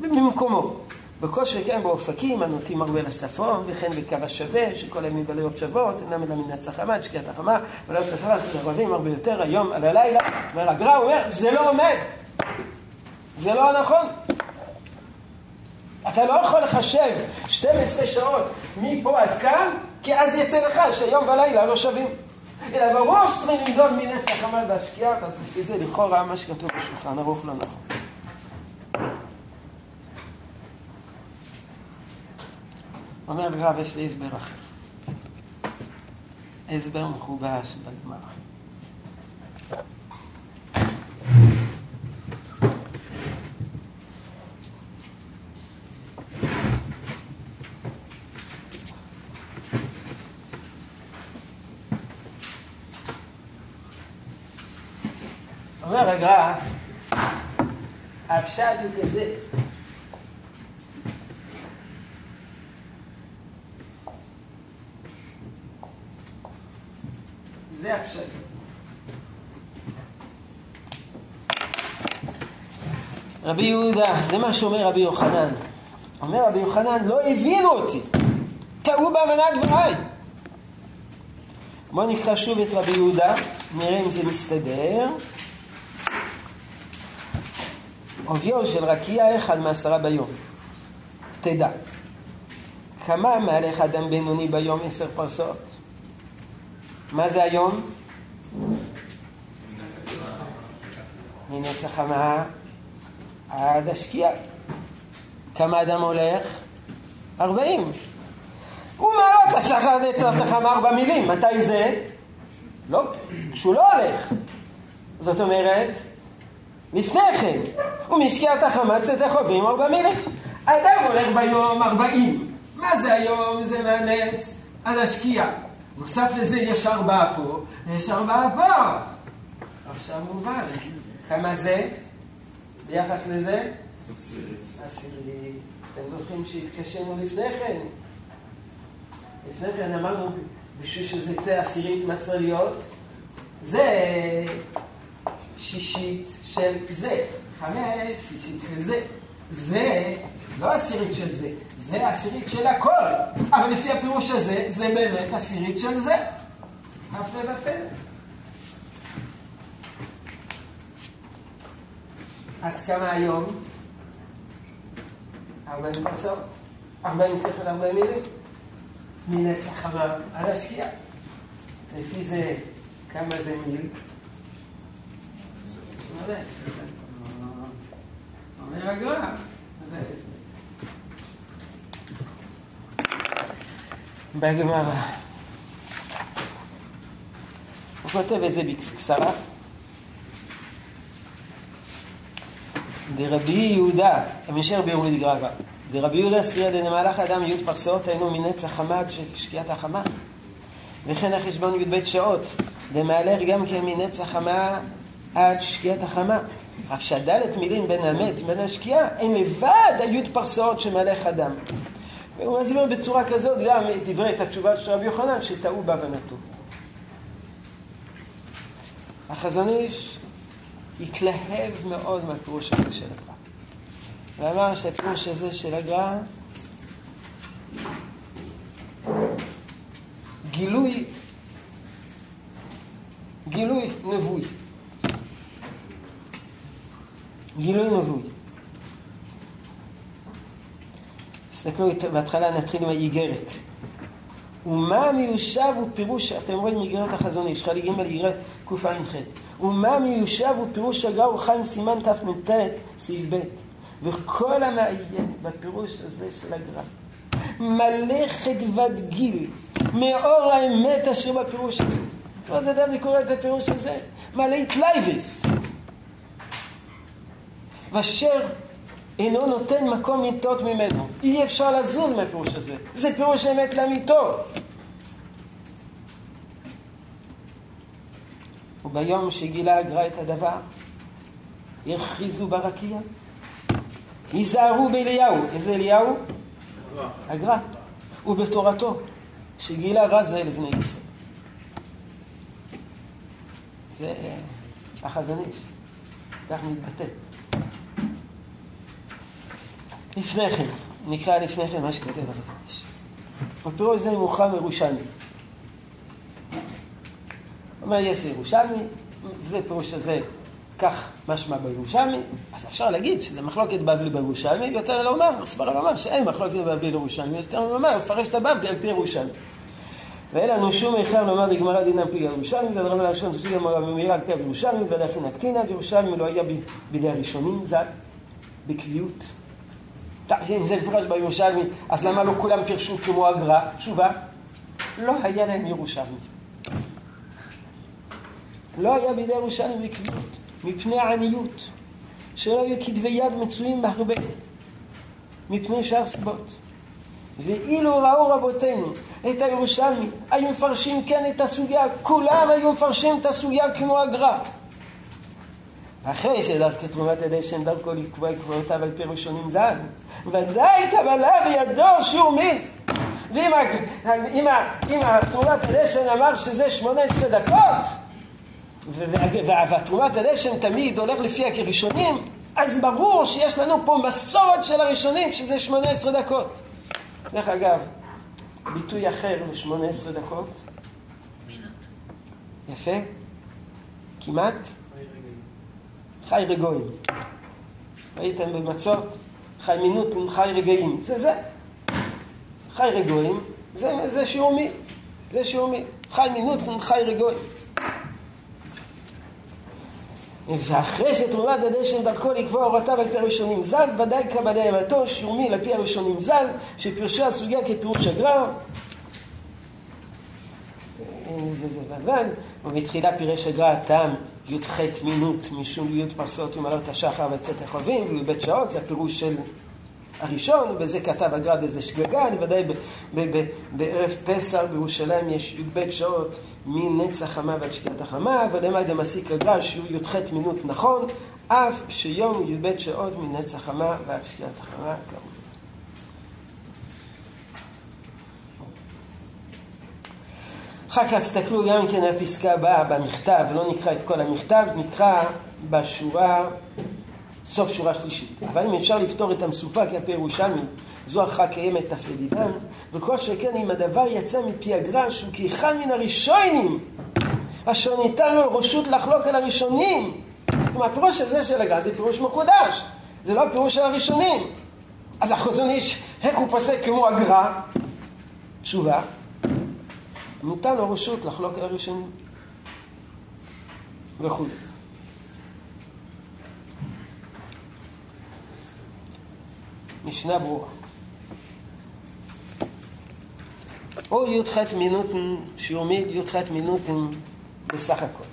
A: במקומו. בכל שכן באופקים, הנוטים הרבה לצפון, וכן בקו השווה, שכל הימים בלילות שוות, אינם אלא מן החמה, שקיעת החמה, ולא תחמה, רבים הרבה יותר היום על הלילה. אומר הגר"א, הוא אומר, זה לא עומד. זה לא הנכון. אתה לא יכול לחשב 12 שעות מפה עד כאן, כי אז יצא לך שיום ולילה לא שווים. אלא ברור שצריכים למדוד מנצח עמל והשקיעה, אז לפי זה לכאורה מה שכתוב בשולחן ערוך לא נכון. אומר רב, יש לי הסבר אחר. הסבר מחובש בגמרא. אומר הגר"א, הפשט הוא כזה. זה הפשט. רבי יהודה, זה מה שאומר רבי יוחנן. אומר רבי יוחנן, לא הבינו אותי. טעו בהבנת דבריי. בואו נקרא שוב את רבי יהודה, נראה אם זה מסתדר. עוביו של רקיע אחד מעשרה ביום. תדע, כמה מהלך אדם בינוני ביום עשר פרסות? מה זה היום? מנצח חמה עד השקיעה. כמה אדם הולך? ארבעים. ומעלות השחר נצח תחמה ארבע מילים. מתי זה? לא, כשהוא לא הולך. זאת אומרת, לפני כן, ומשקיעת החמץ את החובים ארבע מילים. אדם הולך ביום ארבעים. מה זה היום? זה מהנץ עד השקיעה. נוסף לזה יש ארבעה פה, ויש ארבעה פה. עכשיו מובן. כמה זה? ביחס לזה? עשירי. אתם זוכרים שהתקשינו לפני כן? לפני כן אמרנו, בשביל שזה יצא עשירית להיות? זה שישית של זה. חמש, שישית של זה. זה לא עשירית של זה, זה עשירית של הכל. אבל לפי הפירוש הזה, זה באמת עשירית של זה. הפלא ופלא. אז כמה היום? ארבעים פרסאות. ארבעים, סליחה, ארבעים מילים. מנצח חמה על השקיעה. לפי זה, כמה זה מיל? אומר הגר"א, בגמרא. הוא כותב את זה בקצרה. דרבי יהודה, המשך ביורית גרבה. דרבי יהודה ספירא דנמלך אדם י' פרסאות היינו מנצח חמה עד שקיעת החמה. וכן החשבון י"ב שעות, דמהלך גם כן מנצח חמה עד שקיעת החמה. רק שהדלת מילים בין המת ובין השקיעה הם לבד הי' פרסאות שמהלך אדם. והוא מסביר בצורה כזאת גם את דברי את התשובה של רבי יוחנן שטעו בהבנתו. החזון איש התלהב מאוד מהפירוש הזה של הגר"א. ואמר שהפירוש הזה של הגר"א גילוי, גילוי נבואי. גילוי נבואי. תסתכלו, בהתחלה נתחיל עם האיגרת. ומה מיושב הוא פירוש, אתם רואים איגרת החזון איש, חלק ג' איגרת קע"ח. ומה מיושב הוא פירוש הגר"א הוא חיים סימן תנ"ט סעיף ב'. וכל המעיין בפירוש הזה של הגר"א מלא חדוות גיל מאור האמת אשר בפירוש הזה. זאת אדם לקרוא את הפירוש הזה מלא התלייבס. ואשר אינו נותן מקום לטעות ממנו. אי אפשר לזוז מהפירוש הזה. זה פירוש אמת לאמיתו. וביום שגילה הגר"א את הדבר, הכריזו ברקיע. היזהרו באליהו. איזה אליהו? הגר"א. ובתורתו, שגילה רזה לבני ישראל. זה החזון איש. כך מתבטא. לפני כן, נקרא לפני כן מה שכותב החזון איש. הפירוש זה מוכרח מירושלמי. אומר, יש ירושלמי, זה פירוש הזה, כך משמע בירושלמי, אז אפשר להגיד שזה מחלוקת בבלי בירושלמי, ויותר לומר, מסברה לומר שאין מחלוקת בבלי בירושלמי, יותר לומר, לפרש את הבבלי על פי ירושלמי. ואין לנו שום איכר לומר לגמרא דינם פי ירושלמי, ודרם ללשון תוסיף גמרא במהירה על פי ירושלמי, ולכן הקטינה, וירושלמי לא היה בידי הראשונים, ז"ל, בקביעות. אם זה מפורש בירושלמי, אז למה לא כולם פירשו כמו הגר"א? תשובה, לא היה להם ירושלמי. לא היה בידי ירושלמי בקביעות, מפני העניות, שלא היו כתבי יד מצויים בהרבה, מפני שאר סיבות. ואילו ראו רבותינו את הירושלמי, היו מפרשים כן את הסוגיה, כולם היו מפרשים את הסוגיה כמו הגר"א. אחרי שדרכי תרומת הדשן דרכו לקבוע עקבותיו על פי ראשונים ז"ל, ודאי קבלה בידו שהוא מין. ואם אם, אם תרומת הדשן אמר שזה 18 דקות, ותרומת הדשן תמיד הולך לפי הראשונים, אז ברור שיש לנו פה מסורת של הראשונים שזה 18 דקות. דרך אגב, ביטוי אחר ל-18 דקות. יפה. כמעט. חי רגועים. ראיתם במצות? חי מינות חי רגעים. זה זה. חי רגועים, זה, זה שיעור מי. זה שיעור מי. חי מינות חי רגועים. ואחרי שתרומת הדשן דרכו לקבוע הורתיו על פי הראשונים ז"ל, ודאי קבלי אמתו שיומי על פי הראשונים ז"ל, שפירשו הסוגיה כפירוש הגר"א. ובתחילה פירש הגר"א הטעם י"ח מינות משום י' פרסות ומעלות השחר וצאת החובים וי"ב שעות, זה הפירוש של הראשון, ובזה כתב הגר"א איזה שגגה, ודאי בערב פסח בירושלים יש י"ב שעות מנצח חמה ועד שקיעת החמה, ולמד דמסיק הגר"א שהוא י"ח מינות נכון, אף שיום י"ב שעות מנצח חמה ועד שקיעת החמה כאמור. אחר כך תסתכלו גם כן על הפסקה הבאה במכתב, לא נקרא את כל המכתב, נקרא בשורה, סוף שורה שלישית. אבל אם אפשר לפתור את המסופק על פי ירושלמי, זו הכרעה קיימת תפלדידן, וכל שכן אם הדבר יצא מפי הגר"א שהוא כאחד מן הראשונים, אשר ניתן לו רשות לחלוק על הראשונים. כלומר, הפירוש הזה של הגר"א זה פירוש מחודש, זה לא הפירוש של הראשונים. אז החזון איש, איך הוא פוסק כמו הגר"א? תשובה, ניתן לו רשות לחלוק על הראשונים. וכו'. משנה ברורה. או י"ח מינוטן, שיומי י"ח מינוטן בסך הכל.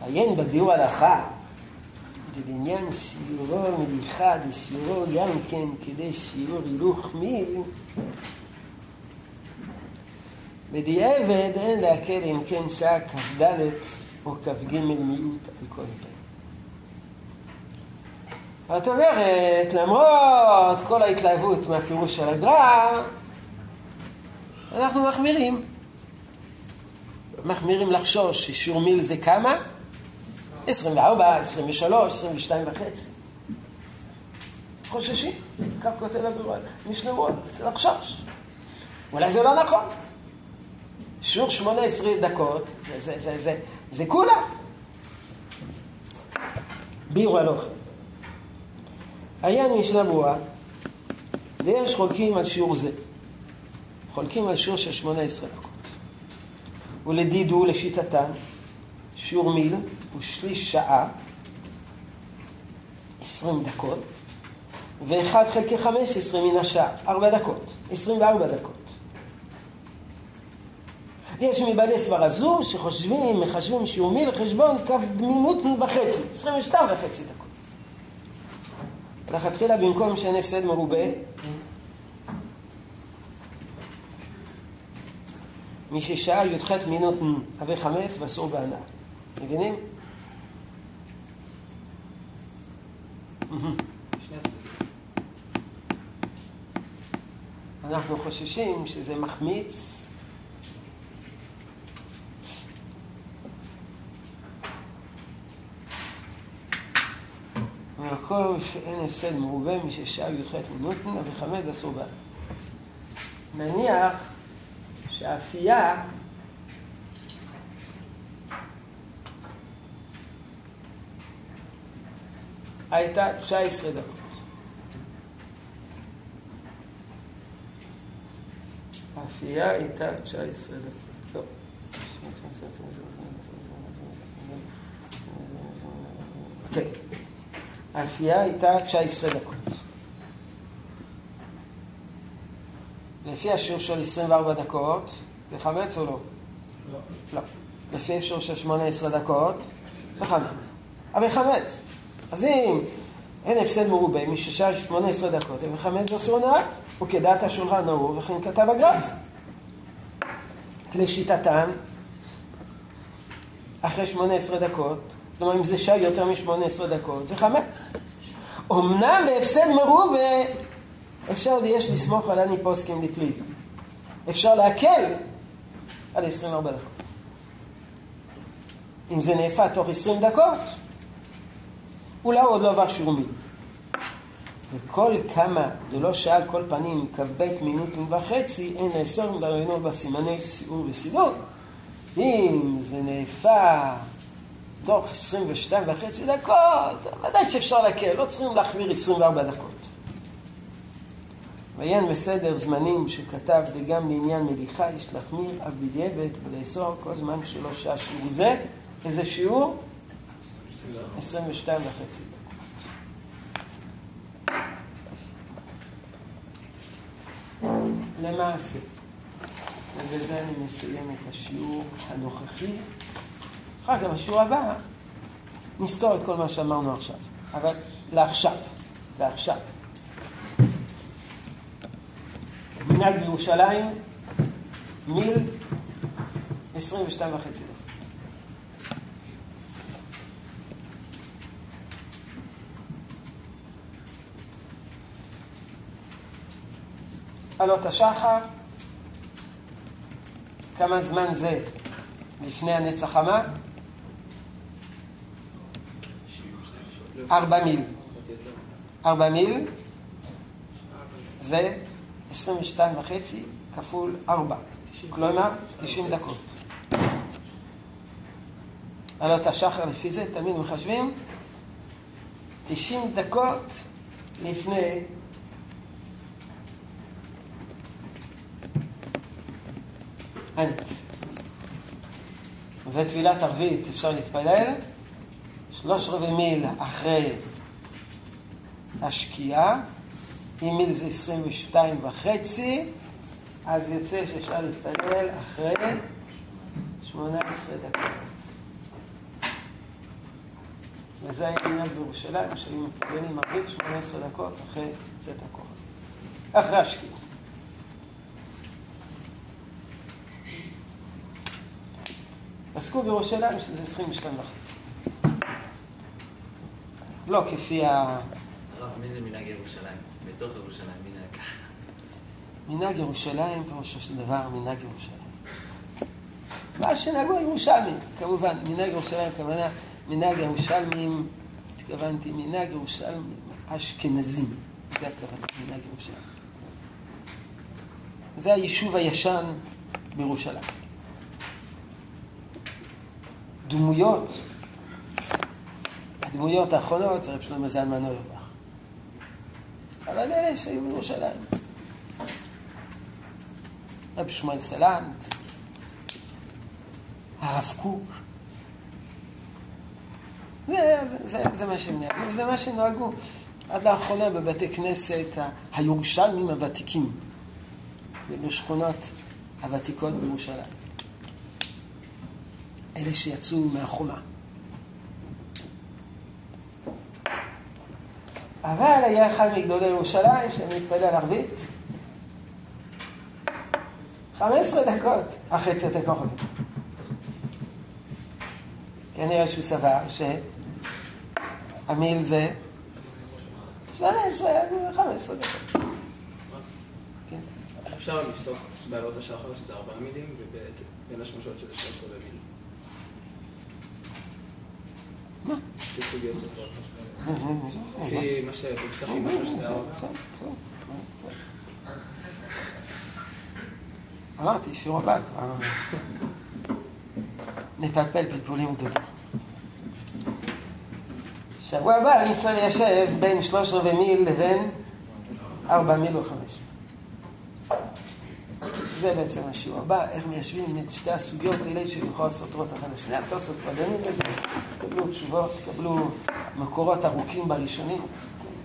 A: עיין בביאור הלכה, ובעניין שיעורו מליחה ושיעורו גם כן כדי שיעור הילוך מיל, בדיעבד אין להקל אם כן שעה כ"ד או כ"ג מיעוט על כל פנים. זאת אומרת, למרות כל ההתלהבות מהפירוש של הגר"א, אנחנו מחמירים. מחמירים לחשוש ששיעור מיל זה כמה? 24, 23, 22 וחצי. חוששים, כך כותב הבירור, משנבות, זה לחשוש. אולי זה לא נכון. שיעור 18 דקות, זה, זה, זה, זה, זה כולה. ביור הלוך. היה משנה ברורה, ויש חולקים על שיעור זה. חולקים על שיעור של 18 דקות. ולדידו לשיטתם, שיעור מיל הוא שליש שעה, 20 דקות, ואחד חלקי 15 מן השעה, 4 דקות, 24 דקות. יש מבעלי סברה זו שחושבים, מחשבים שיעור מיל לחשבון כף דמינות וחצי, 22 וחצי דקות. לכתחילה במקום שאין הפסד מרובה, מי ששאל י"ח מינות הווה חמץ ואסור בהנאה. מבינים? אנחנו חוששים שזה מחמיץ במקום שאין הפסד מרובה מששאל י"ח מינותנא וחמד אסור בה. נניח שהאפייה הייתה 19 דקות. האפייה הייתה 19 דקות. לא. כן. האפייה הייתה 19 דקות. לפי השיעור של 24 דקות, זה חמץ או לא?
B: לא.
A: לא. לפי השיעור של 18 דקות, זה חמץ. אבל חמץ. אז אם אין הפסד מרובה מששעה 18 דקות, אבל חמץ ואסור נהג, וכדעת השולחן ערוך, וכן כתב הגר"ץ. לשיטתם, אחרי 18 דקות, כלומר אם זה שעה יותר מ-18 דקות, זה חמץ. אמנם בהפסד מרובה אפשר ויש לסמוך על אני פוסקים דפליט. אפשר להקל על 24 דקות. אם זה נאפה תוך 20 דקות, אולי הוא עוד לא עבר שיעור. וכל כמה, ולא שעה על כל פנים, כ"ב מינות וחצי, אין נאסר לרעיונו בסימני סיעור וסידור. אם זה נאפה תוך 22 וחצי דקות, ודאי שאפשר להקל, לא צריכים להחמיר 24 דקות. ויין בסדר זמנים שכתב וגם לעניין מליחה יש להחמיר אף בדיעבד ולאסור כל זמן שלא שעה שיעור זה. איזה שיעור? 22 וחצי. למעשה, ובזה אני מסיים את השיעור הנוכחי. אחר כך בשיעור הבא נסתור את כל מה שאמרנו עכשיו. אבל לעכשיו, לעכשיו. מנהג בירושלים, מיל 22 וחצי דקות. עלות השחר, כמה זמן זה לפני הנץ החמה? ארבע מיל. ארבע מיל זה 22 וחצי כפול 4, כלומר 90 דקות. עלות השחר לפי זה תמיד מחשבים 90 דקות לפני הנץ. וטבילת ערבית אפשר להתפלל שלוש רבעי מיל אחרי השקיעה אם מיל זה 22 וחצי, אז יוצא שאפשר להתפלל אחרי 18 דקות. וזה העניין בירושלים, שהיו מתפללים ערבית 18 דקות אחרי צאת הכוח. אחרי השקיעה. פסקו בירושלים שזה 22 וחצי. לא כפי
E: מי זה מנהג ירושלים? בתוך ירושלים, מנהג. [laughs]
A: מנהג ירושלים, פירושו של דבר, מנהג ירושלים. מה שנהגו הירושלמים, כמובן, מנהג ירושלים, הכוונה, מנהג ירושלמים, התכוונתי, מנהג ירושלמים אשכנזים, זה הכוונה, מנהג ירושלים. זה היישוב הישן בירושלים. דמויות, הדמויות האחרונות זה רב שלמה זלמן אוירבך. אבל אלה שהיו בירושלים. רב שמואל סלנט, הרב קוק. זה, זה, זה, זה מה שהם נהגו, וזה מה שנהגו עד לאחרונה בבתי כנסת הירושלמים הוותיקים, בשכונות הוותיקות בירושלים. אלה שיצאו מהחומה. אבל היה אחד מגדולי ירושלים שמתפלל ערבית 15 דקות אחרי צאת הכוכבים. כנראה שהוא סבר שהמיל זה 18 עד 15 דקות. כן.
B: אפשר לפסוק בעלות השחר שזה ארבעה מילים, ובין השמשות שזה שלוש רבעי מיל.
A: מה?
B: שתי סוגיות סותרות. לפי מה שבפסחים, מה שזה ארבע.
A: אמרתי, שיעור הבא כבר נפלפל פלפולים גדולים. שבוע הבא אני צריך ליישב בין שלוש רבעי מיל לבין ארבע מיל וחמש. זה בעצם השיעור הבא, איך מיישבים את שתי הסוגיות האלה שלכאורה סותרות אחת לשנייה. התוספות כבר דנים בזה, תקבלו תשובות, תקבלו מקורות ארוכים בראשונים,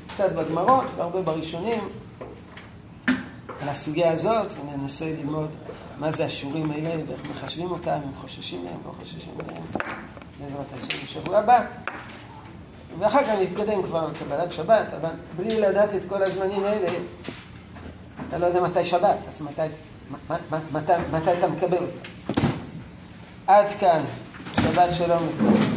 A: קצת בגמרות והרבה בראשונים. על הסוגיה הזאת, וננסה ללמוד מה זה השיעורים האלה ואיך מחשבים אותם, אם חוששים מהם, לא חוששים מהם, בעזרת השם בשבוע הבא. ואחר כך נתקדם כבר לקבלת שבת, אבל בלי לדעת את כל הזמנים האלה, אתה לא יודע מתי שבת, אז מתי, מתי, אתה מקבל. עד כאן, שבת שלום.